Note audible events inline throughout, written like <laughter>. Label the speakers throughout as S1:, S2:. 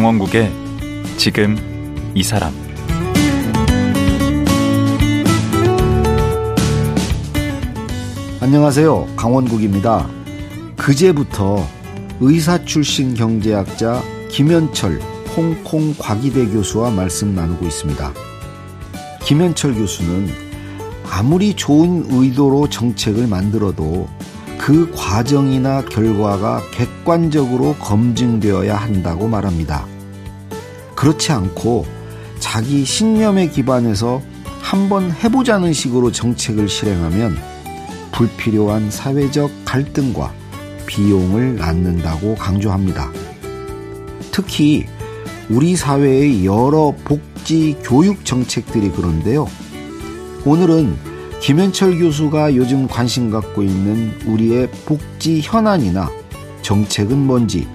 S1: 강원국의 지금 이 사람
S2: 안녕하세요. 강원국입니다. 그제부터 의사 출신 경제학자 김현철 홍콩 과기대 교수와 말씀 나누고 있습니다. 김현철 교수는 아무리 좋은 의도로 정책을 만들어도 그 과정이나 결과가 객관적으로 검증되어야 한다고 말합니다. 그렇지 않고 자기 신념에 기반해서 한번 해보자는 식으로 정책을 실행하면 불필요한 사회적 갈등과 비용을 낳는다고 강조합니다. 특히 우리 사회의 여러 복지 교육 정책들이 그런데요. 오늘은 김현철 교수가 요즘 관심 갖고 있는 우리의 복지 현안이나 정책은 뭔지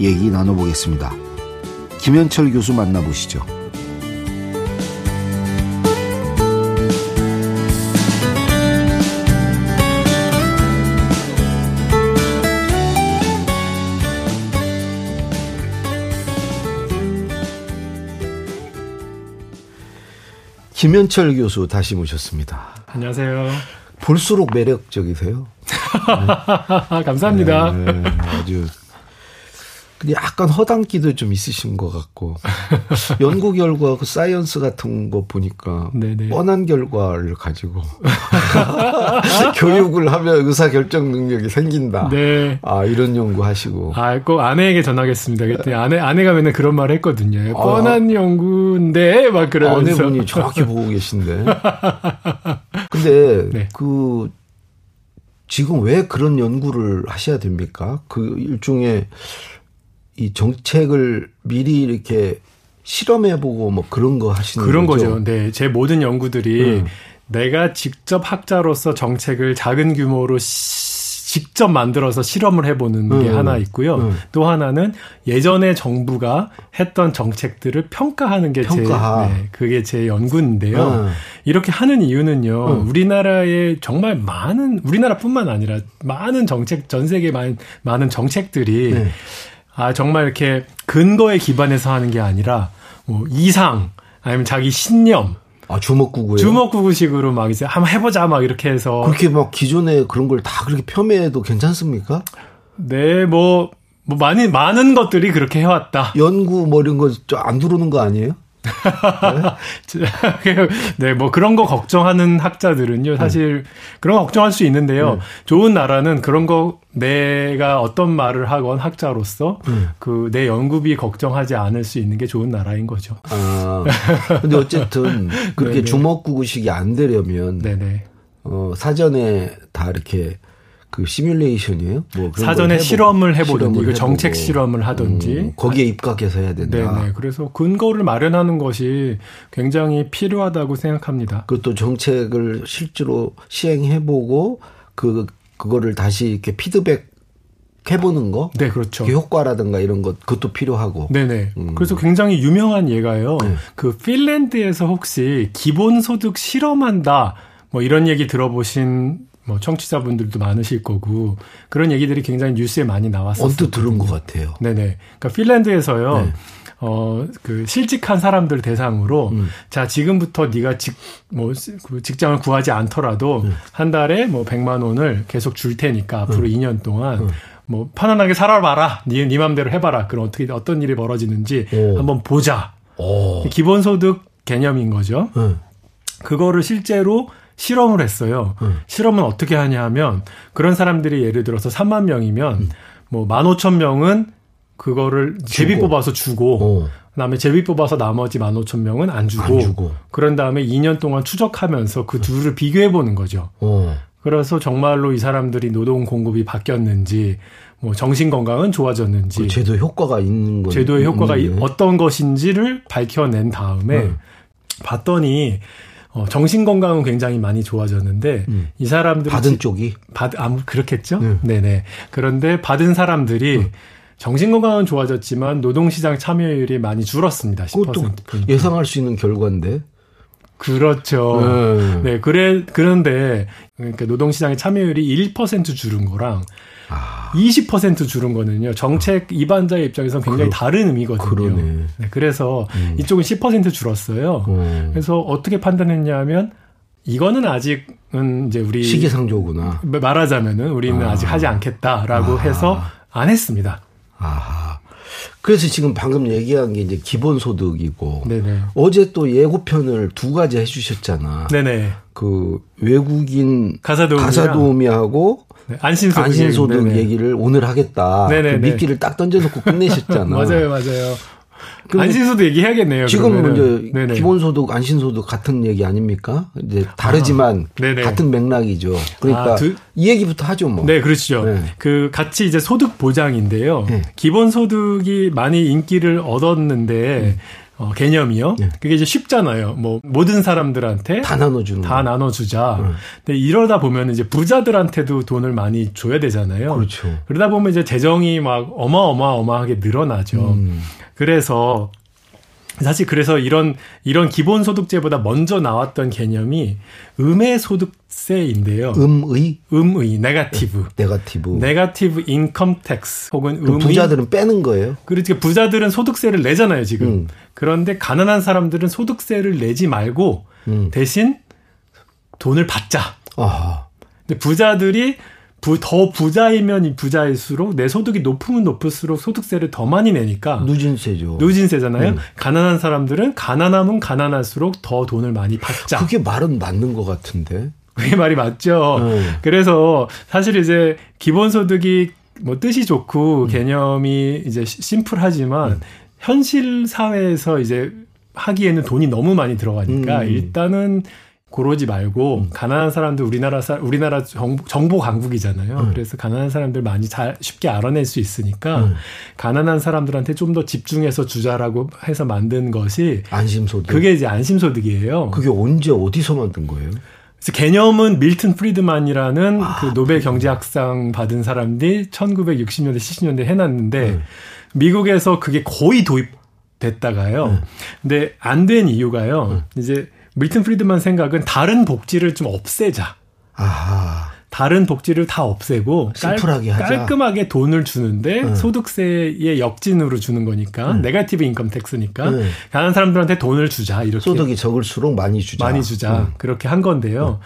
S2: 얘기 나눠보겠습니다. 김현철 교수 만나보시죠. 김현철 교수 다시 모셨습니다.
S3: 안녕하세요.
S2: 볼수록 매력적이세요.
S3: 네. <laughs> 감사합니다. 네,
S2: 아주 근데 약간 허당기도 좀 있으신 것 같고 <laughs> 연구 결과 그 사이언스 같은 거 보니까 네네. 뻔한 결과를 가지고 <laughs> 교육을 하면 의사 결정 능력이 생긴다. 네. 아 이런 연구 하시고.
S3: 아 꼭 아내에게 전하겠습니다. 그랬더니 아내 아내가 맨날 그런 말을 했거든요. 아. 뻔한 연구인데 막 그러면서
S2: 아내분이 정확히 보고 계신데. <laughs> 근데 네. 그 지금 왜 그런 연구를 하셔야 됩니까? 그 일종의 이 정책을 미리 이렇게 실험해보고 뭐 그런 거 하시는
S3: 그런 거죠. 거죠. 네, 제 모든 연구들이 음. 내가 직접 학자로서 정책을 작은 규모로 시, 직접 만들어서 실험을 해보는 게 음. 하나 있고요. 음. 또 하나는 예전에 정부가 했던 정책들을 평가하는 게 평가. 제, 네, 그게 제 연구인데요. 음. 이렇게 하는 이유는요. 음. 우리나라에 정말 많은 우리나라뿐만 아니라 많은 정책 전 세계 많은 많은 정책들이 네. 아, 정말 이렇게 근거에 기반해서 하는 게 아니라 뭐 이상 아니면 자기 신념
S2: 아, 주먹구구요?
S3: 주먹구구식으로 막 이제 한번 해보자 막 이렇게 해서.
S2: 그렇게 막 기존에 그런 걸 다 그렇게 폄훼해도 괜찮습니까?
S3: 네, 뭐, 뭐 많이, 많은 것들이 그렇게 해왔다.
S2: 연구 뭐 이런 거 안 들어오는 거 아니에요? <laughs>
S3: 네, 뭐 그런 거 걱정하는 학자들은요, 사실 네. 그런 거 걱정할 수 있는데요. 네. 좋은 나라는 그런 거 내가 어떤 말을 하건 학자로서 네. 그내 연구비 걱정하지 않을 수 있는 게 좋은 나라인 거죠. 아,
S2: 근데 어쨌든 그렇게 <laughs> 주먹구구식이 안 되려면 네네. 어, 사전에 다 이렇게 그 시뮬레이션이에요? 뭐
S3: 사전에 실험을 해보든지 이거 정책 실험을 하든지 음,
S2: 거기에 입각해서 해야 된다.
S3: 네네. 그래서 근거를 마련하는 것이 굉장히 필요하다고 생각합니다.
S2: 그것도 정책을 실제로 시행해보고 그 그거를 다시 이렇게 피드백 해보는 거,
S3: 네, 그렇죠.
S2: 그 효과라든가 이런 것, 그것도 필요하고.
S3: 네네. 음. 그래서 굉장히 유명한 예가요. 네. 그 핀란드에서 혹시 기본소득 실험한다, 뭐 이런 얘기 들어보신 뭐 청취자분들도 많으실 거고 그런 얘기들이 굉장히 뉴스에 많이 나왔었어요.
S2: 언뜻 들은 것 같아요.
S3: 네네. 그러니까 핀란드에서요. 네. 어, 그 실직한 사람들 대상으로 음. 자, 지금부터 네가 직, 뭐, 그 직장을 구하지 않더라도 음. 한 달에 뭐 100만 원을 계속 줄 테니까 앞으로 음. 2년 동안 음. 뭐 편안하게 살아봐라. 네, 네 맘대로 해 봐라. 그럼 어떻게, 어떤 일이 벌어지는지 오. 한번 보자. 오. 기본소득 개념인 거죠. 음. 그거를 실제로 실험을 했어요. 음. 실험은 어떻게 하냐 하면 그런 사람들이 예를 들어서 3만 명이면 음. 뭐 15,000명은 그거를 제비 뽑아서 주고 어. 그다음에 제비 뽑아서 나머지 15,000명은 안 주고, 안 주고, 그런 다음에 2년 동안 추적하면서 그 둘을 비교해 보는 거죠. 어. 그래서 정말로 이 사람들이 노동 공급이 바뀌었는지 뭐 정신 건강은 좋아졌는지 그
S2: 제도 효과가 있는 거
S3: 제도의 효과가 있는데. 어떤 것인지를 밝혀낸 다음에 음. 봤더니 어, 정신 건강은 굉장히 많이 좋아졌는데 음. 이 사람들이
S2: 받은 쪽이
S3: 받 아무 그렇겠죠. 음. 네네. 그런데 받은 사람들이 음. 정신 건강은 좋아졌지만 노동 시장 참여율이 많이 줄었습니다. 10%.
S2: 예상할 수 있는 결과인데.
S3: 그렇죠. 네. 네. 그래, 그런데, 그러니까 노동 시장의 참여율이 1% 줄은 거랑 아. 20% 줄은 거는요. 정책 이반자의 입장에서 굉장히 그러, 다른 의미거든요. 네, 그래서 음. 이쪽은 10% 줄었어요. 음. 그래서 어떻게 판단했냐면 이거는 아직은 이제 우리
S2: 시기상조구나.
S3: 말하자면은 우리는 아. 직 하지 않겠다라고 아. 해서 안 했습니다.
S2: 아. 그래서 지금 방금 얘기한 게 이제 기본소득이고 네네. 어제 또 예고편을 두 가지 해주셨잖아. 네네. 그 외국인 가사도우미 하고 네, 안심소득, 안심소득 얘기를 오늘 하겠다. 그 미끼를 딱 던져놓고 끝내셨잖아. <laughs>
S3: 맞아요, 맞아요. 안신소득 얘기해야겠네요.
S2: 지금은 이제 네네. 기본소득, 안신소득 같은 얘기 아닙니까? 이제 다르지만 아, 같은 맥락이죠. 그러니까 아, 두, 이 얘기부터 하죠, 뭐.
S3: 네, 그렇죠. 네. 그 같이 이제 소득 보장인데요. 네. 기본소득이 많이 인기를 얻었는데 네. 어, 개념이요. 네. 그게 이제 쉽잖아요. 뭐 모든 사람들한테
S2: 다 나눠주는
S3: 다 나눠주자. 네. 근데 이러다 보면 이제 부자들한테도 돈을 많이 줘야 되잖아요.
S2: 그렇죠.
S3: 그러다 보면 이제 재정이 막 어마어마어마하게 늘어나죠. 음. 그래서 사실 그래서 이런 이런 기본 소득제보다 먼저 나왔던 개념이 음의 소득세인데요.
S2: 음의
S3: 음의 negative negative negative income tax 혹은
S2: 음의 부자들은 빼는 거예요.
S3: 그러니까 부자들은 소득세를 내잖아요 지금. 음. 그런데 가난한 사람들은 소득세를 내지 말고 음. 대신 돈을 받자. 아. 근데 부자들이 부, 더 부자이면 부자일수록 내 소득이 높으면 높을수록 소득세를 더 많이 내니까
S2: 누진세죠.
S3: 누진세잖아요. 음. 가난한 사람들은 가난하면 가난할수록 더 돈을 많이 받자.
S2: 그게 말은 맞는 것 같은데.
S3: 그게 말이 맞죠. 음. 그래서 사실 이제 기본소득이 뭐 뜻이 좋고 음. 개념이 이제 심플하지만 음. 현실 사회에서 이제 하기에는 돈이 너무 많이 들어가니까 음. 일단은 고르지 말고 음. 가난한 사람들 우리나라 사, 우리나라 정보, 정보 강국이잖아요. 음. 그래서 가난한 사람들 많이 잘 쉽게 알아낼 수 있으니까 음. 가난한 사람들한테 좀 더 집중해서 주자라고 해서 만든 것이
S2: 안심소득.
S3: 그게 이제 안심소득이에요.
S2: 그게 언제 어디서 만든 거예요?
S3: 개념은 밀튼 프리드만이라는 아, 그 노벨 경제학상 받은 사람들이 1960년대 70년대 해놨는데 음. 미국에서 그게 거의 도입됐다가요. 음. 근데 안 된 이유가요. 음. 이제 밀튼 프리드만 생각은 다른 복지를 좀 없애자. 아하. 다른 복지를 다 없애고 깔, 깔끔하게 돈을 주는데 응. 소득세의 역진으로 주는 거니까 응. negative income tax니까 응. 가난한 사람들한테 돈을 주자 이렇게
S2: 소득이 적을수록 많이 주자
S3: 많이 주자 그렇게 한 건데요.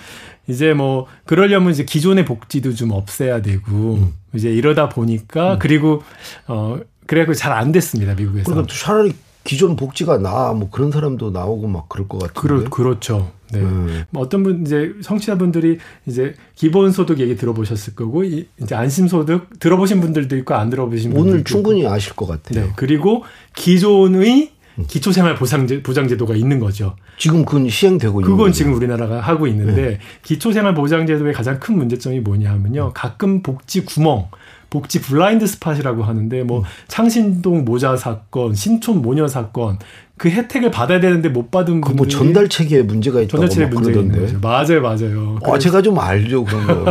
S3: 이제 뭐 그러려면 이제 기존의 복지도 좀 없애야 되고 이제 이러다 보니까 그리고 어 그래갖고 잘 안 됐습니다 미국에서.
S2: 그러니까 차라리 기존 복지가 나 뭐 그런 사람도 나오고 막 그럴 것 같은데.
S3: 그렇, 그렇죠. 네. 음. 어떤 분 이제 성취자분들이 이제 기본 소득 얘기 들어보셨을 거고 이제 안심 소득 들어보신 분들도 있고 안 들어보신 분들도
S2: 오늘 충분히 있고. 아실 것 같아요. 네.
S3: 그리고 기존의 음. 기초생활 보상제, 보장제도가 있는 거죠.
S2: 지금 그건 시행되고
S3: 있는 그건 지금 우리나라가 하고 있는데 네. 기초생활 보장제도의 가장 큰 문제점이 뭐냐 하면요. 가끔 복지 구멍 복지 블라인드 스팟이라고 하는데 뭐 음. 창신동 모자 사건, 신촌 모녀 사건 그 혜택을 받아야 되는데 못 받은
S2: 분들이 뭐 전달 체계에 문제가 있다고 전달 체계 문제가 있는 거죠.
S3: 맞아요, 맞아요.
S2: 아, 제가 좀 알죠 그런 거. <laughs>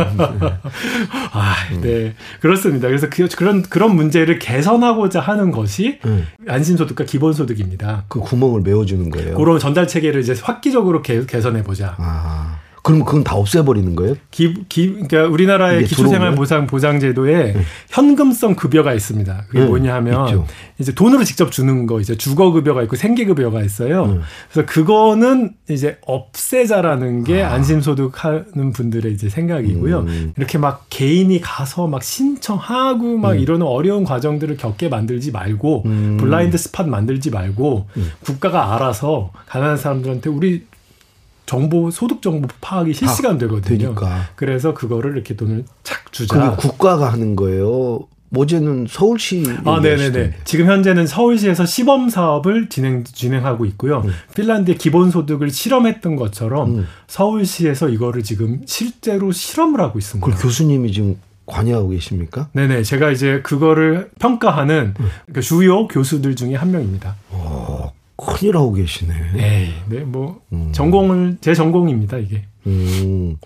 S3: 아, 음. 네, 그렇습니다. 그래서 그, 런 그런 문제를 개선하고자 하는 것이 음. 안심소득과 기본소득입니다.
S2: 그 구멍을 메워주는 거예요.
S3: 그런 전달 체계를 이제 획기적으로 개, 개선해 보자. 아.
S2: 그럼 그건 다 없애버리는 거예요?
S3: 기, 기, 그러니까 우리나라의 기초생활보상 보장제도에 네. 현금성 급여가 있습니다. 그게 네. 뭐냐 하면 있죠. 이제 돈으로 직접 주는 거 이제 주거급여가 있고 생계급여가 있어요. 네. 그래서 그거는 이제 없애자라는 게 아. 안심소득 하는 분들의 이제 생각이고요. 음. 이렇게 막 개인이 가서 막 신청하고 막 음. 이러는 어려운 과정들을 겪게 만들지 말고 음. 블라인드 스팟 만들지 말고 음. 국가가 알아서 가난한 사람들한테 우리 정보 소득 정보 파악이 실시간 되거든요. 되니까. 그래서 그거를 이렇게 돈을 착 주자.
S2: 국가가 하는 거예요. 모제는 서울시
S3: 아, 네네네. 지금 현재는 서울시에서 시범 사업을 진행 진행하고 있고요. 음. 핀란드의 기본 소득을 실험했던 것처럼 음. 서울시에서 이거를 지금 실제로 실험을 하고 있습니다.
S2: 그 교수님이 지금 관여하고 계십니까?
S3: 네네. 제가 이제 그거를 평가하는 음. 그 주요 교수들 중에 한 명입니다.
S2: 어, 큰일 하고 계시네.
S3: 네, 네, 뭐 음. 전공을 제 전공입니다 이게. 음,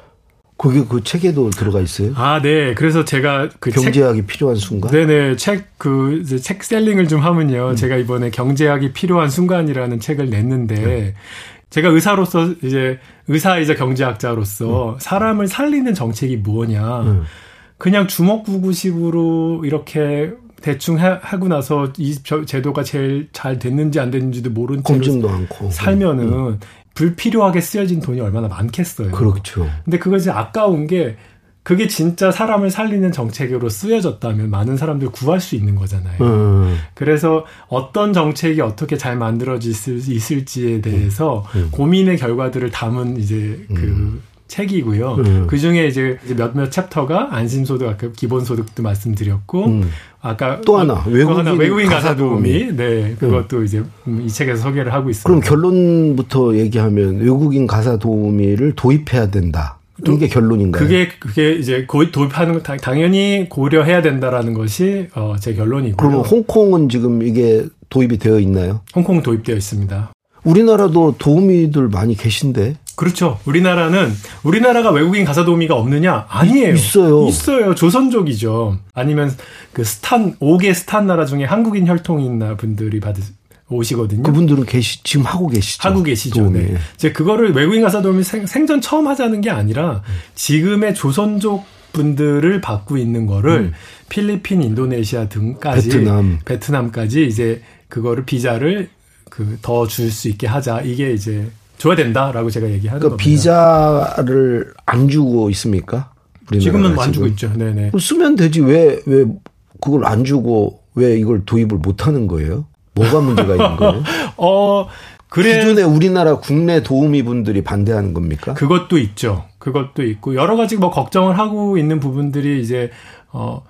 S2: 그게 그 책에도 들어가 있어요?
S3: 아, 네. 그래서 제가
S2: 그 경제학이 책, 필요한 순간.
S3: 네네. 책그 이제 책 셀링을 좀 하면요. 음. 제가 이번에 경제학이 필요한 순간이라는 책을 냈는데. 네. 제가 의사로서 이제 의사이자 경제학자로서 음. 사람을 살리는 정책이 뭐냐. 음. 그냥 주먹구구식으로 이렇게 대충 하 고 나서 이 제도가 제일 잘 됐는지 안 됐는지도 모른 채로 검증도 않고 살면은 음. 불필요하게 쓰여진 돈이 얼마나 많겠어요.
S2: 그렇죠.
S3: 근데 그것이 아까운 게 그게 진짜 사람을 살리는 정책으로 쓰여졌다면 많은 사람들 구할 수 있는 거잖아요. 음. 그래서 어떤 정책이 어떻게 잘 만들어질 수 있을지에 대해서 음. 음. 고민의 결과들을 담은 이제 그 음. 책이고요. 음. 그 중에 이제 몇몇 챕터가 안심소득, 아까 기본소득도 말씀드렸고, 음. 아까
S2: 또 하나 외국인,
S3: 하나, 외국인 가사 도우미, 네 그것도 음. 이제 이 책에서 소개를 하고 있습니다.
S2: 그럼 결론부터 얘기하면 외국인 가사 도우미를 도입해야 된다. 이게 결론인가요?
S3: 그게 그게 이제 도입하는 거 당연히 고려해야 된다라는 것이 어, 제 결론이고요.
S2: 그럼 홍콩은 지금 이게 도입이 되어 있나요?
S3: 홍콩 도입되어 있습니다.
S2: 우리나라도 도우미들 많이 계신데.
S3: 그렇죠. 우리나라는 우리나라가 외국인 가사 도우미가 없느냐? 아니에요.
S2: 있어요.
S3: 있어요. 조선족이죠. 아니면 그 스탄 5개 스탄 나라 중에 한국인 혈통이 있나 분들이 받으 오시거든요.
S2: 그분들은 계시 지금 하고 계시죠.
S3: 하고 계시죠. 도우미. 네. 이제 그거를 외국인 가사 도우미 생, 전 처음 하자는 게 아니라 지금의 조선족 분들을 받고 있는 거를 음. 필리핀, 인도네시아 등까지
S2: 베트남
S3: 베트남까지 이제 그거를 비자를 그 더 줄 수 있게 하자. 이게 이제 줘야 된다라고 제가 얘기하는 그러니까 겁니다.
S2: 비자를 안 주고 있습니까?
S3: 지금은 안 주고 있죠. 네네.
S2: 쓰면 되지 왜 왜 그걸 안 주고 왜 이걸 도입을 못 하는 거예요? 뭐가 문제가 있는 거예요? <laughs> 어, 그래. 기존에 우리나라 국내 도우미 분들이 반대하는 겁니까?
S3: 그것도 있죠. 그것도 있고 여러 가지 뭐 걱정을 하고 있는 부분들이 이제 어.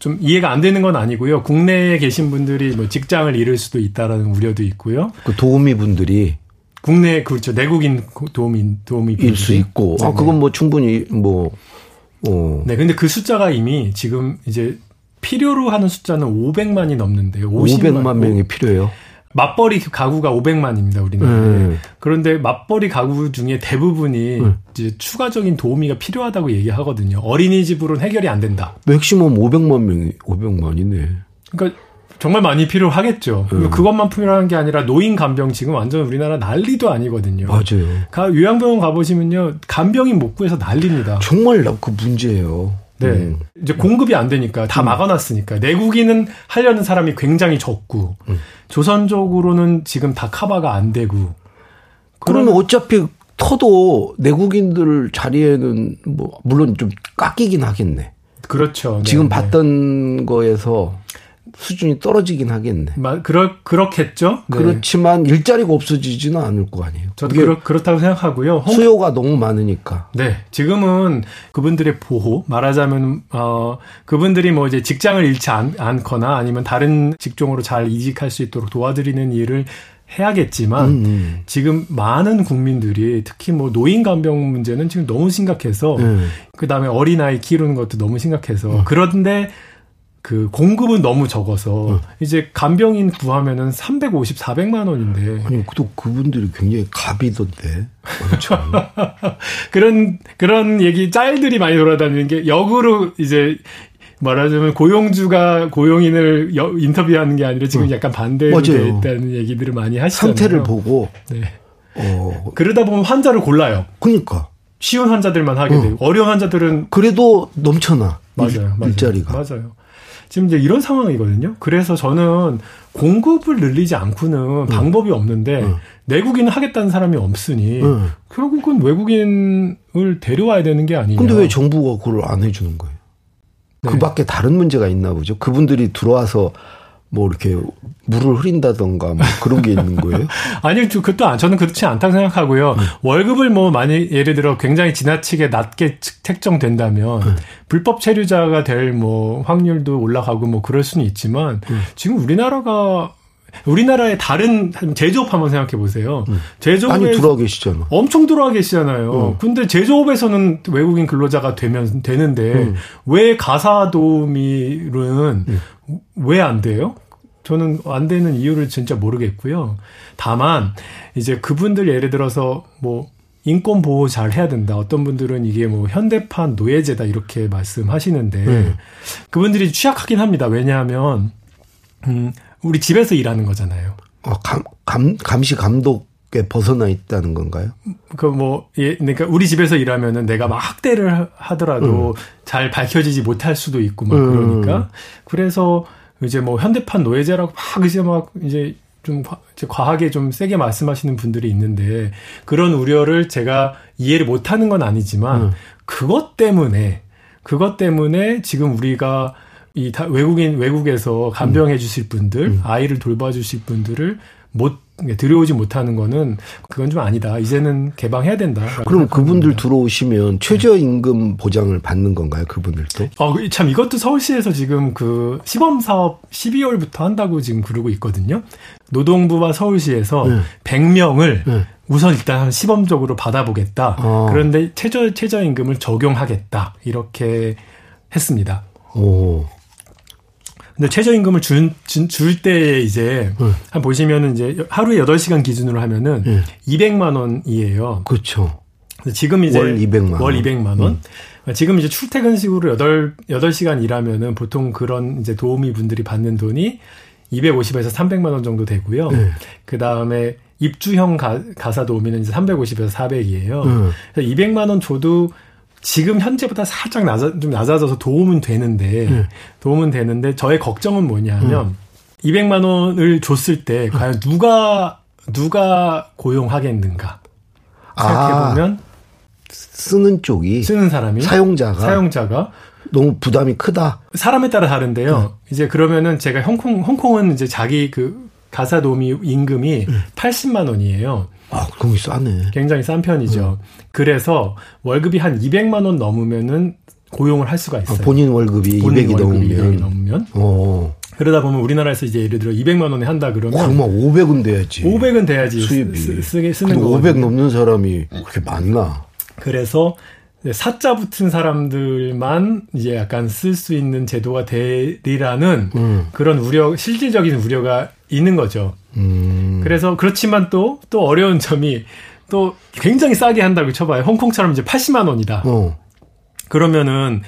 S3: 좀 이해가 안 되는 건 아니고요. 국내에 계신 분들이 뭐 직장을 잃을 수도 있다라는 우려도 있고요.
S2: 그 도우미 분들이
S3: 국내 그렇죠 내국인 도우미 도우미
S2: 일수 있고 아 그건 뭐 충분히 뭐
S3: 어. 네 근데 그 숫자가 이미 지금 이제 필요로 하는 숫자는 500만이 넘는데요.
S2: 50만 500만 명이 필요해요.
S3: 맞벌이 가구가 500만입니다, 우리나라에. 음. 그런데 맞벌이 가구 중에 대부분이 음. 이제 추가적인 도우미가 필요하다고 얘기하거든요. 어린이집으로는 해결이 안 된다.
S2: 맥시멈 500만 명이 500만이네.
S3: 그러니까 정말 많이 필요하겠죠. 음. 그것만 필요한 게 아니라 노인 간병 지금 완전 우리나라 난리도 아니거든요.
S2: 맞아요.
S3: 가 요양병원 가보시면요 간병인 못 구해서 난립니다.
S2: 정말 그 문제예요.
S3: 네. 음. 이제 공급이 안 되니까 다 음. 막아놨으니까 내국인은 하려는 사람이 굉장히 적고 음. 조선적으로는 지금 다 카바가 안 되고.
S2: 그러면 어차피 터도 내국인들 자리에는 뭐 물론 좀 깎이긴 하겠네.
S3: 그렇죠.
S2: 지금 네, 봤던 네. 거에서 수준이 떨어지긴 하겠네.
S3: 마, 그렇, 그렇겠죠.
S2: 네. 그렇지만 일자리가 없어지지는 않을 거 아니에요.
S3: 저도 그렇, 그렇다고 생각하고요.
S2: 홍... 수요가 너무 많으니까.
S3: 네. 지금은 그분들의 보호, 말하자면, 어, 그분들이 뭐 이제 직장을 잃지 않, 않거나 아니면 다른 직종으로 잘 이직할 수 있도록 도와드리는 일을 해야겠지만 음, 음. 지금 많은 국민들이 특히 뭐 노인 간병 문제는 지금 너무 심각해서 음. 그다음에 어린아이 키우는 것도 너무 심각해서 음. 그런데 그 공급은 너무 적어서 응. 이제 간병인 구하면은 350, 400만 원인데
S2: 아니 또 그분들이 굉장히 갑이던데 그렇죠. <laughs>
S3: 그런 그런 얘기 짤들이 많이 돌아다니는 게 역으로 이제 말하자면 고용주가 고용인을 인터뷰하는 게 아니라 지금 응. 약간 반대로 돼 있다는 얘기들을 많이 하시잖아요.
S2: 상태를 보고 네.
S3: 어. 그러다 보면 환자를 골라요.
S2: 그러니까
S3: 쉬운 환자들만 하게 응. 되고 어려운 환자들은
S2: 그래도 넘쳐나.
S3: 맞아요.
S2: 맞아요. 일자리가.
S3: 맞아요. 지금 이제 이런 상황이거든요. 그래서 저는 공급을 늘리지 않고는 음. 방법이 없는데 음. 내국인을 하겠다는 사람이 없으니 음. 결국은 외국인을 데려와야 되는 게 아니냐.
S2: 근데 왜 정부가 그걸 안 해주는 거예요? 네. 그 밖에 다른 문제가 있나 보죠. 그분들이 들어와서 뭐 이렇게 물을 흐린다던가 뭐 그런 게 있는 거예요? <laughs>
S3: 아니요, 그것도 안, 저는 그렇지 않다고 생각하고요. 음. 월급을 뭐 많이 예를 들어 굉장히 지나치게 낮게 책정된다면 음. 불법 체류자가 될 뭐 확률도 올라가고 뭐 그럴 수는 있지만 음. 지금 우리나라가 우리나라의 다른 제조업 한번 생각해 보세요. 음. 제조업에
S2: 많이 들어와 계시잖아.
S3: 엄청 들어와 계시잖아요. 음. 근데 제조업에서는 외국인 근로자가 되면 되는데 음. 왜 가사 도우미는 음. 왜안 돼요? 저는 안 되는 이유를 진짜 모르겠고요. 다만 이제 그분들 예를 들어서 뭐 인권 보호 잘 해야 된다. 어떤 분들은 이게 뭐 현대판 노예제다 이렇게 말씀하시는데 네. 그분들이 취약하긴 합니다. 왜냐하면 음 우리 집에서 일하는 거잖아요.
S2: 어, 감, 감 감시 감독 벗어나 있다는 건가요?
S3: 그 뭐, 예, 그러니까 우리 집에서 일하면은 내가 막 학대를 하더라도 음. 잘 밝혀지지 못할 수도 있고 막 그러니까. 음. 그래서 이제 뭐 현대판 노예제라고 막 이제 막 이제 좀 과하게 좀 세게 말씀하시는 분들이 있는데 그런 우려를 제가 이해를 못하는 건 아니지만 음. 그것 때문에 그것 때문에 지금 우리가 이 외국인 외국에서 간병해 음. 주실 분들 음. 아이를 돌봐 주실 분들을 못 들여오지 못하는 거는 그건 좀 아니다. 이제는 개방해야 된다.
S2: 그럼 그분들 겁니다. 들어오시면 최저임금 보장을 받는 건가요? 그분들도?
S3: 어, 참 이것도 서울시에서 지금 그 시범 사업 12월부터 한다고 지금 그러고 있거든요. 노동부와 서울시에서 네. 100명을 네. 우선 일단 시범적으로 받아보겠다. 아. 그런데 최저 최저임금을 적용하겠다. 이렇게 했습니다. 오. 근데 최저임금을 줄 때 이제 네. 한 보시면은 이제 하루에 8시간 기준으로 하면은 네. 200만 원이에요.
S2: 그렇죠.
S3: 지금 이제
S2: 월 200만 원.
S3: 월 200만 원. 음. 지금 이제 출퇴근식으로 8 8시간 일하면은 보통 그런 이제 도우미 분들이 받는 돈이 250에서 300만 원 정도 되고요. 네. 그다음에 입주형 가, 사 도우미는 이제 350에서 400이에요. 음. 200만 원 줘도 지금 현재보다 살짝 낮아, 좀 낮아져서 도움은 되는데, 네. 도움은 되는데, 저의 걱정은 뭐냐면, 음. 200만 원을 줬을 때, 과연 누가, 누가 고용하겠는가. 생각해 보면, 아,
S2: 쓰는 쪽이.
S3: 쓰는 사람이.
S2: 사용자가.
S3: 사용자가.
S2: 너무 부담이 크다.
S3: 사람에 따라 다른데요. 네. 이제 그러면은 제가 홍콩, 홍콩은 이제 자기 그 가사 도우미 임금이 네. 80만 원이에요.
S2: 아, 그럼 싸네.
S3: 굉장히 싼 편이죠. 음. 그래서 월급이 한 200만 원 넘으면은 고용을 할 수가 있어요.
S2: 아, 본인 월급이 본인 200이 월급이 넘으면. 200이
S3: 넘으면. 오. 그러다 보면 우리나라에서 이제 예를 들어 200만 원에 한다 그러면
S2: 그러면 500은 돼야지.
S3: 500은 돼야지. 수입이. 쓰, 쓰, 쓰는 거.
S2: 500 넘는 사람이 그렇게 많나?
S3: 그래서 사자 붙은 사람들만 이제 약간 쓸 수 있는 제도가 되리라는 음. 그런 우려, 실질적인 우려가 있는 거죠. 음. 그래서 그렇지만 또, 또 어려운 점이 또 굉장히 싸게 한다고 쳐봐요. 홍콩처럼 이제 80만 원이다. 어. 그러면은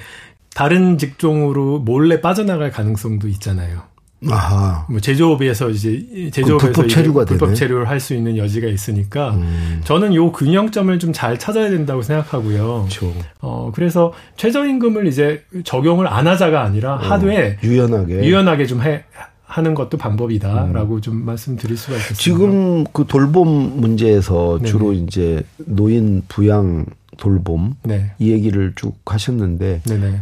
S3: 다른 직종으로 몰래 빠져나갈 가능성도 있잖아요. 아하. 뭐 제조업에서 이제 제조업에서
S2: 불법 체류가
S3: 불법 체류를 할 수 있는 여지가 있으니까 음. 저는 요 균형점을 좀 잘 찾아야 된다고 생각하고요. 그렇죠. 어 그래서 최저임금을 이제 적용을 안 하자가 아니라 어, 하되
S2: 유연하게
S3: 유연하게 좀 해. 하는 것도 방법이다라고 음. 좀 말씀드릴 수가 있겠습니다.
S2: 지금 그 돌봄 문제에서 네네. 주로 이제 노인 부양 돌봄 네. 이 얘기를 쭉 하셨는데 네네.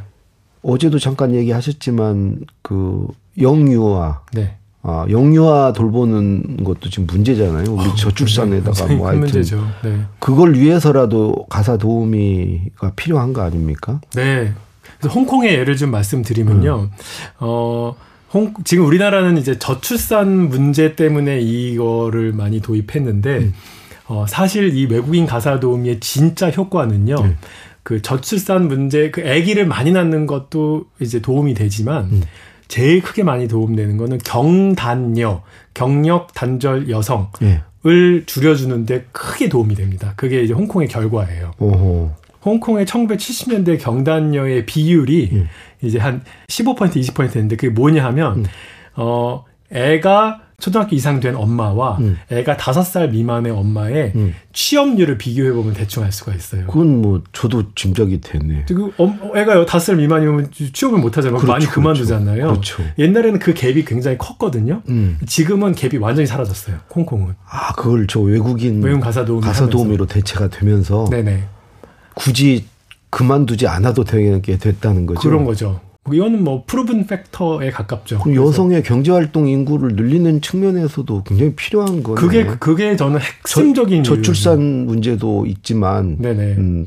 S2: 어제도 잠깐 얘기하셨지만 그 영유아. 네. 아, 영유아 돌보는 것도 지금 문제잖아요. 우리 어, 저출산에다가 뭐 하여튼 문제죠. 네. 그걸 위해서라도 가사 도우미가 필요한 거 아닙니까?
S3: 네. 그래서 홍콩의 예를 좀 말씀드리면요. 음. 어, 홍, 지금 우리나라는 이제 저출산 문제 때문에 이거를 많이 도입했는데 음. 어, 사실 이 외국인 가사 도우미의 진짜 효과는요. 음. 그 저출산 문제, 그 아기를 많이 낳는 것도 이제 도움이 되지만 음. 제일 크게 많이 도움되는 거는 경단녀, 경력 단절 여성을 예. 줄여주는데 크게 도움이 됩니다. 그게 이제 홍콩의 결과예요. 오호. 홍콩의 1970년대 경단녀의 비율이 예. 이제 한 15% 20%인데 그게 뭐냐 하면 음. 어 애가 초등학교 이상 된 엄마와 음. 애가 다섯 살 미만의 엄마의 음. 취업률을 비교해 보면 대충 알 수가 있어요.
S2: 그건 뭐 저도 짐작이 되네.
S3: 그 애가 다섯 살 미만이면 취업을 못 하잖아요. 그렇죠, 많이 그렇죠. 그만두잖아요. 그렇죠. 옛날에는 그 갭이 굉장히 컸거든요. 음. 지금은 ገብ이 완전히 사라졌어요. 콩콩은.
S2: 아, 그걸 저 외국인
S3: 외국 가사 도우미
S2: 가사 도우미로 대체가 되면서 네네. 굳이 그만두지 않아도 되게 됐다는 거죠.
S3: 그런 거죠. 이거는 뭐 프로븐 팩터에 가깝죠.
S2: 그럼 여성의 경제 활동 인구를 늘리는 측면에서도 굉장히 필요한 거네요.
S3: 그게 그게 저는 핵심적인
S2: 저, 저출산 문제도 있지만 네네. 음,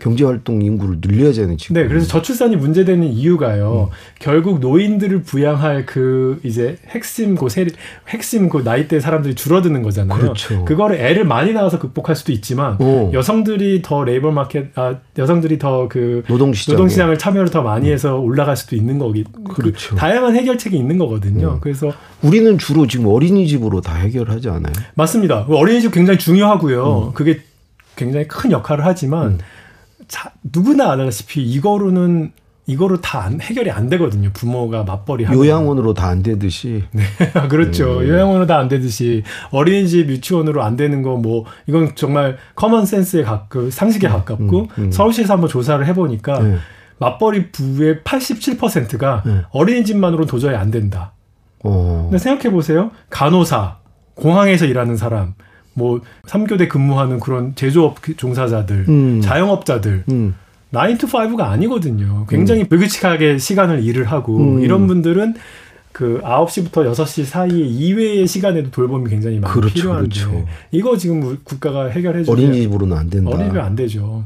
S2: 경제활동 인구를 늘려야 되는 지금.
S3: 네, 그래서 저출산이 문제되는 이유가요. 음. 결국 노인들을 부양할 그 이제 핵심 그 세, 핵심 그 나이대 사람들이 줄어드는 거잖아요. 그렇죠. 그거를 애를 많이 낳아서 극복할 수도 있지만 오. 여성들이 더 레이버 마켓, 아 여성들이 더 그 노동시장 노동시장을 참여를 더 많이 해서 올라갈 수도 있는 거기. 그렇죠. 그 다양한 해결책이 있는 거거든요. 음. 그래서
S2: 우리는 주로 지금 어린이집으로 다 해결하지 않아요?
S3: 맞습니다. 어린이집 굉장히 중요하고요. 음. 그게 굉장히 큰 역할을 하지만. 음. 자, 누구나 알다시피 이거로는 이거로 다 안, 해결이 안 되거든요. 부모가 맞벌이 하면.
S2: 요양원으로 다 안 되듯이.
S3: 네, <laughs> 그렇죠. 음. 요양원으로 다 안 되듯이 어린이집 유치원으로 안 되는 거 뭐 이건 정말 common sense에 가그 상식에 음, 가깝고 음, 음. 서울시에서 한번 조사를 해보니까 네. 맞벌이 부부의 87%가 네. 어린이집만으로 도저히 안 된다. 어. 근데 생각해 보세요. 간호사, 공항에서 일하는 사람, 뭐 3교대 근무하는 그런 제조업 종사자들, 음. 자영업자들. 음. 9 to 5가 아니거든요. 굉장히 음. 불규칙하게 시간을 일을 하고 음. 이런 분들은 그 9시부터 6시 사이에 이외의 시간에도 돌봄이 굉장히 많이 그렇죠, 필요한데 그렇죠. 이거 지금 국가가 해결해 주면
S2: 어린이집으로는 안 된다.
S3: 어린이집 안 되죠.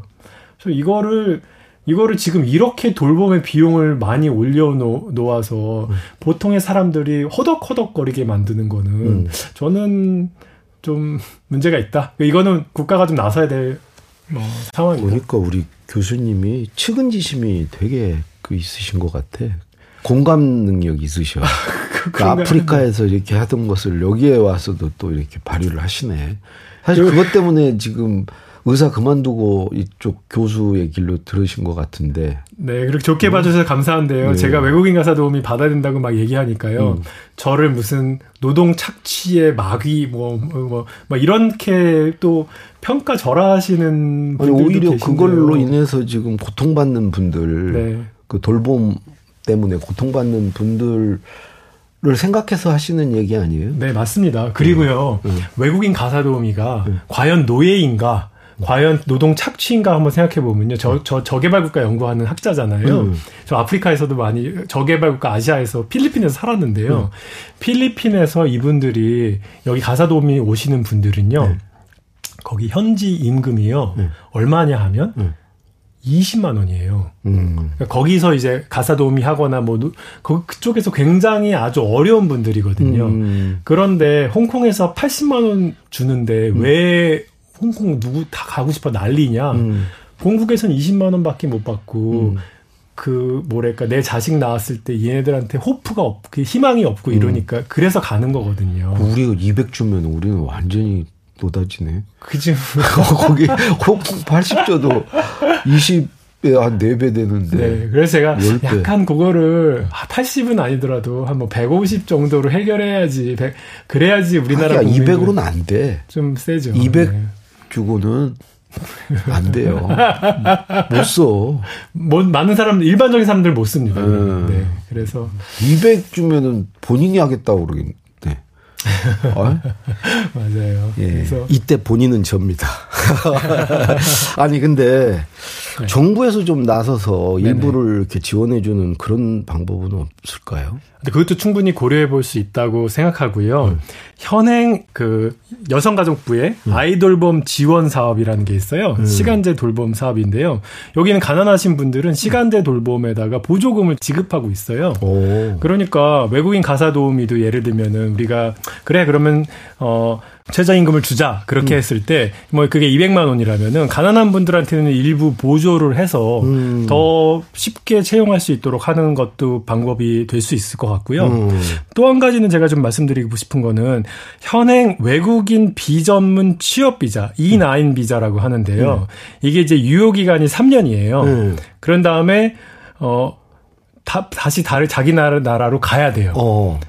S3: 그래서 이거를 이거를 지금 이렇게 돌봄의 비용을 많이 올려놓아서 음. 보통의 사람들이 허덕허덕거리게 만드는 거는 음. 저는 좀 <laughs> 문제가 있다. 이거는 국가가 좀 나서야 될 뭐, 상황입니다.
S2: 그러니까 우리 교수님이 측은지심이 되게 그 있으신 것 같아. 공감 능력 있으셔. <laughs> 그 아프리카에서 이렇게 하던 것을 여기에 와서도 또 이렇게 발휘를 하시네. 사실 그 그것 때문에 지금 의사 그만두고 이쪽 교수의 길로 들으신 것 같은데.
S3: 네, 그렇게 좋게 음. 봐주셔서 감사한데요. 네. 제가 외국인 가사 도우미 받아야 된다고 막 얘기하니까요. 음. 저를 무슨 노동 착취의 마귀 뭐, 뭐, 뭐, 뭐 이렇게 또 평가 절하하시는 분들도 아니, 오히려 계신데요.
S2: 그걸로 인해서 지금 고통받는 분들, 네. 그 돌봄 때문에 고통받는 분들 를 생각해서 하시는 얘기 아니에요?
S3: 네, 맞습니다. 그리고요, 음. 외국인 가사 도우미가 음. 과연 노예인가, 과연 노동 착취인가 한번 생각해 보면요. 저, 저 저개발 국가 연구하는 학자잖아요. 음. 저 아프리카에서도 많이 저개발 국가 아시아에서 필리핀에서 살았는데요. 음. 필리핀에서 이분들이 여기 가사도우미 오시는 분들은요. 네. 거기 현지 임금이요. 네. 얼마냐 하면 네. 20만 원이에요. 음. 그러니까 거기서 이제 가사 도우미 하거나 뭐 그쪽에서 굉장히 아주 어려운 분들이거든요. 음. 그런데 홍콩에서 80만 원 주는데 음. 왜 홍콩 누구 다 가고 싶어 난리냐. 음. 본국에선 20만 원밖에 못 받고 음. 그 뭐랄까 내 자식 나왔을 때 얘네들한테 호프가 없, 그 희망이 없고 음. 이러니까 음. 그래서 가는 거거든요.
S2: 우리가 200 주면 우리는 완전히 노다지네.
S3: 그죠. <laughs>
S2: 거기 홍콩 80조도 20 한 4배 되는데.
S3: 네. 그래서 제가 10배. 약간 그거를 80은 아, 아니더라도 한 뭐 150 정도로 해결해야지. 100, 그래야지 우리나라.
S2: 200으로는 안 돼.
S3: 좀 세죠.
S2: 200 네. 주고는 안 돼요. 못 써.
S3: 뭐, 많은 사람, 일반적인 사람들 못 씁니다. 음. 네. 그래서.
S2: 200 주면은 본인이 하겠다고 그러겠네.
S3: 어? <laughs> 맞아요.
S2: 예. 그래서. 이때 본인은 접니다. <laughs> 아니, 근데 네. 정부에서 좀 나서서 일부를 이렇게 지원해주는 그런 방법은 없을까요?
S3: 근데 그것도 충분히 고려해 볼 수 있다고 생각하고요. 음. 현행 그 여성가족부의 음. 아이돌봄 지원 사업이라는 게 있어요. 음. 시간제 돌봄 사업인데요. 여기는 가난하신 분들은 시간제 돌봄에다가 보조금을 지급하고 있어요. 오. 그러니까 외국인 가사 도우미도 예를 들면은 우리가 그래 그러면 어 최저임금을 주자 그렇게 음. 했을 때 뭐 그게 200만 원이라면은 가난한 분들한테는 일부 보조를 해서 음. 더 쉽게 채용할 수 있도록 하는 것도 방법이 될 수 있을 것 같고요. 음. 또한 가지는 제가 좀 말씀드리고 싶은 거는 현행 외국인 비전문 취업 비자 E9 비자라고 하는데요. 음. 이게 이제 유효 기간이 3년이에요. 음. 그런 다음에 어 다, 다시 다를 자기 나라, 나라로 가야 돼요. 어.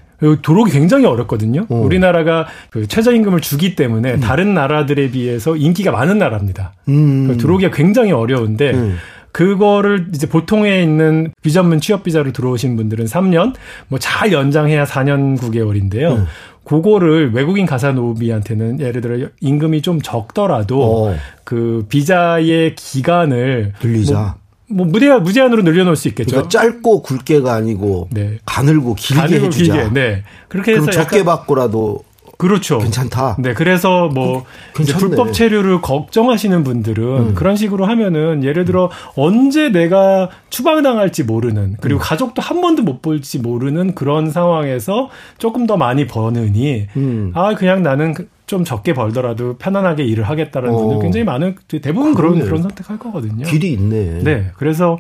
S3: 들어오기 굉장히 어렵거든요. 어. 우리나라가 그 최저임금을 주기 때문에 음. 다른 나라들에 비해서 인기가 많은 나라입니다. 음. 들어오기가 굉장히 어려운데 음. 그거를 이제 보통에 있는 비전문 취업 비자로 들어오신 분들은 3년, 뭐 잘 연장해야 4년 9개월인데요. 음. 그거를 외국인 가사 노비한테는 예를 들어 임금이 좀 적더라도 어. 그 비자의 기간을
S2: 늘리자. 뭐
S3: 뭐 무제한 무제한으로 늘려놓을 수 있겠죠.
S2: 그러니까 짧고 굵게가 아니고 네. 가늘고 길게 가늘고 해주자. 길게.
S3: 네. 그렇게 해서
S2: 적게 받고라도
S3: 그렇죠.
S2: 괜찮다.
S3: 네, 그래서 뭐 그, 불법 체류를 걱정하시는 분들은 음. 그런 식으로 하면은 예를 들어 언제 내가 추방당할지 모르는 그리고 음. 가족도 한 번도 못 볼지 모르는 그런 상황에서 조금 더 많이 버느니 음. 아 그냥 나는 그 좀 적게 벌더라도 편안하게 일을 하겠다는 어. 분들 굉장히 많은 대부분 그러네. 그런 그런 선택할 거거든요.
S2: 길이 있네.
S3: 네, 그래서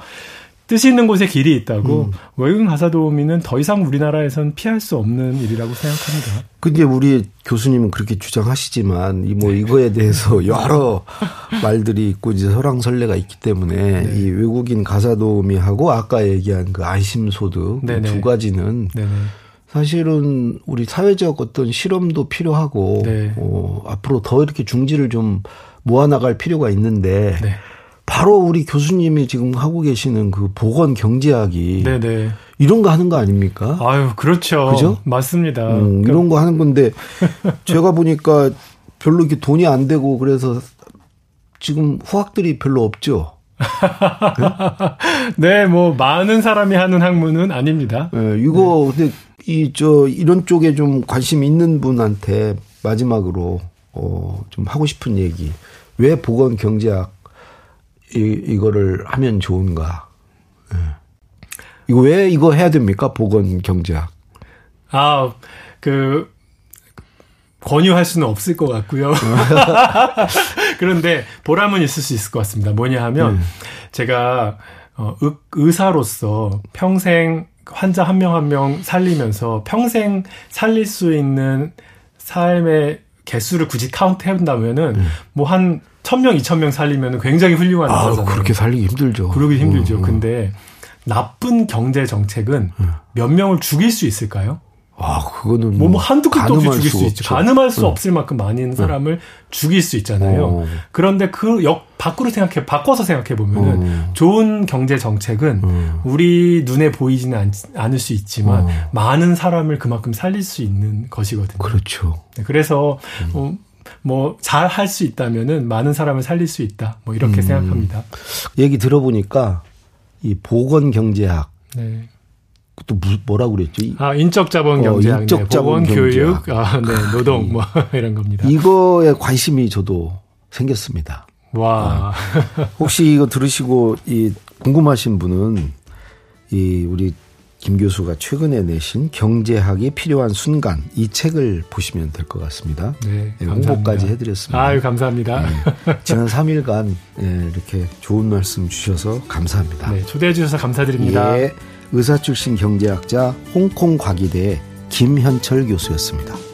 S3: 뜻이 있는 곳에 길이 있다고 음. 외국인 가사 도우미는 더 이상 우리나라에선 피할 수 없는 일이라고 생각합니다.
S2: 근데 우리 교수님은 그렇게 주장하시지만 이뭐 네. 이거에 대해서 <laughs> 여러 말들이 있고 이제 설랑설레가 있기 때문에 네. 이 외국인 가사 도우미하고 아까 얘기한 그 안심 소득 두 가지는 네네. 사실은 우리 사회적 어떤 실험도 필요하고 네. 어, 앞으로 더 이렇게 중지를 좀 모아나갈 필요가 있는데 네. 바로 우리 교수님이 지금 하고 계시는 그 보건 경제학이 네네. 네. 이런 거 하는 거 아닙니까?
S3: 아유 그렇죠. 그죠? 맞습니다.
S2: 음, 이런 거 하는 건데 <laughs> 제가 보니까 별로 이렇게 돈이 안 되고 그래서 지금 후학들이 별로 없죠.
S3: 네, 뭐 많은 사람이 하는 학문은 아닙니다.
S2: 네, 이거 네. 근데 이 저 이런 쪽에 좀 관심 있는 분한테 마지막으로 어좀 하고 싶은 얘기. 왜 보건 경제학 이 이거를 하면 좋은가? 네. 이거 왜 이거 해야 됩니까? 보건 경제학.
S3: 아, 그 권유할 수는 없을 것 같고요. <laughs> 그런데 보람은 있을 수 있을 것 같습니다. 뭐냐 하면 음. 제가 어, 의, 의사로서 평생 환자 한 명 한 명 살리면서 평생 살릴 수 있는 삶의 개수를 굳이 카운트 해본다면은 음. 뭐한 천명 이천 명 살리면 굉장히 훌륭한
S2: 아, 의사잖아요. 그렇게 살리기 힘들죠.
S3: 그러기 힘들죠. 음, 음. 근데 나쁜 경제 정책은 음. 몇 명을 죽일 수 있을까요?
S2: 아, 그거는
S3: 뭐, 뭐 한도 끝도 없이 죽일 수, 수 있죠. 가늠할 수 응. 없을 만큼 많은 사람을 응. 죽일 수 있잖아요. 어. 그런데 그 역 밖으로 생각해 바꿔서 생각해 보면은 어. 좋은 경제 정책은 어. 우리 눈에 보이지는 않, 않을 수 있지만 어. 많은 사람을 그만큼 살릴 수 있는 것이거든요.
S2: 그렇죠.
S3: 네, 그래서 음. 어, 뭐잘 할 수 있다면은 많은 사람을 살릴 수 있다. 뭐 이렇게 음. 생각합니다.
S2: 얘기 들어보니까 이 보건 경제학 네. 또 뭐라고 그랬죠?
S3: 아 인적 자본 경제, 어, 인적 자본 네, 교육, 아, 네, 노동 뭐 <laughs> 이런 겁니다.
S2: 이거에 관심이 저도 생겼습니다. 와. 아, 혹시 이거 들으시고 이 궁금하신 분은 이 우리 김 교수가 최근에 내신 경제학이 필요한 순간 이 책을 보시면 될 것 같습니다. 네, 네 홍보까지 해드렸습니다.
S3: 아유 감사합니다. 네,
S2: 지난 <laughs> 3일간 네, 이렇게 좋은 말씀 주셔서 감사합니다.
S3: 네, 초대해 주셔서 감사드립니다. 예.
S2: 의사 출신 경제학자 홍콩 과기대 김현철 교수였습니다.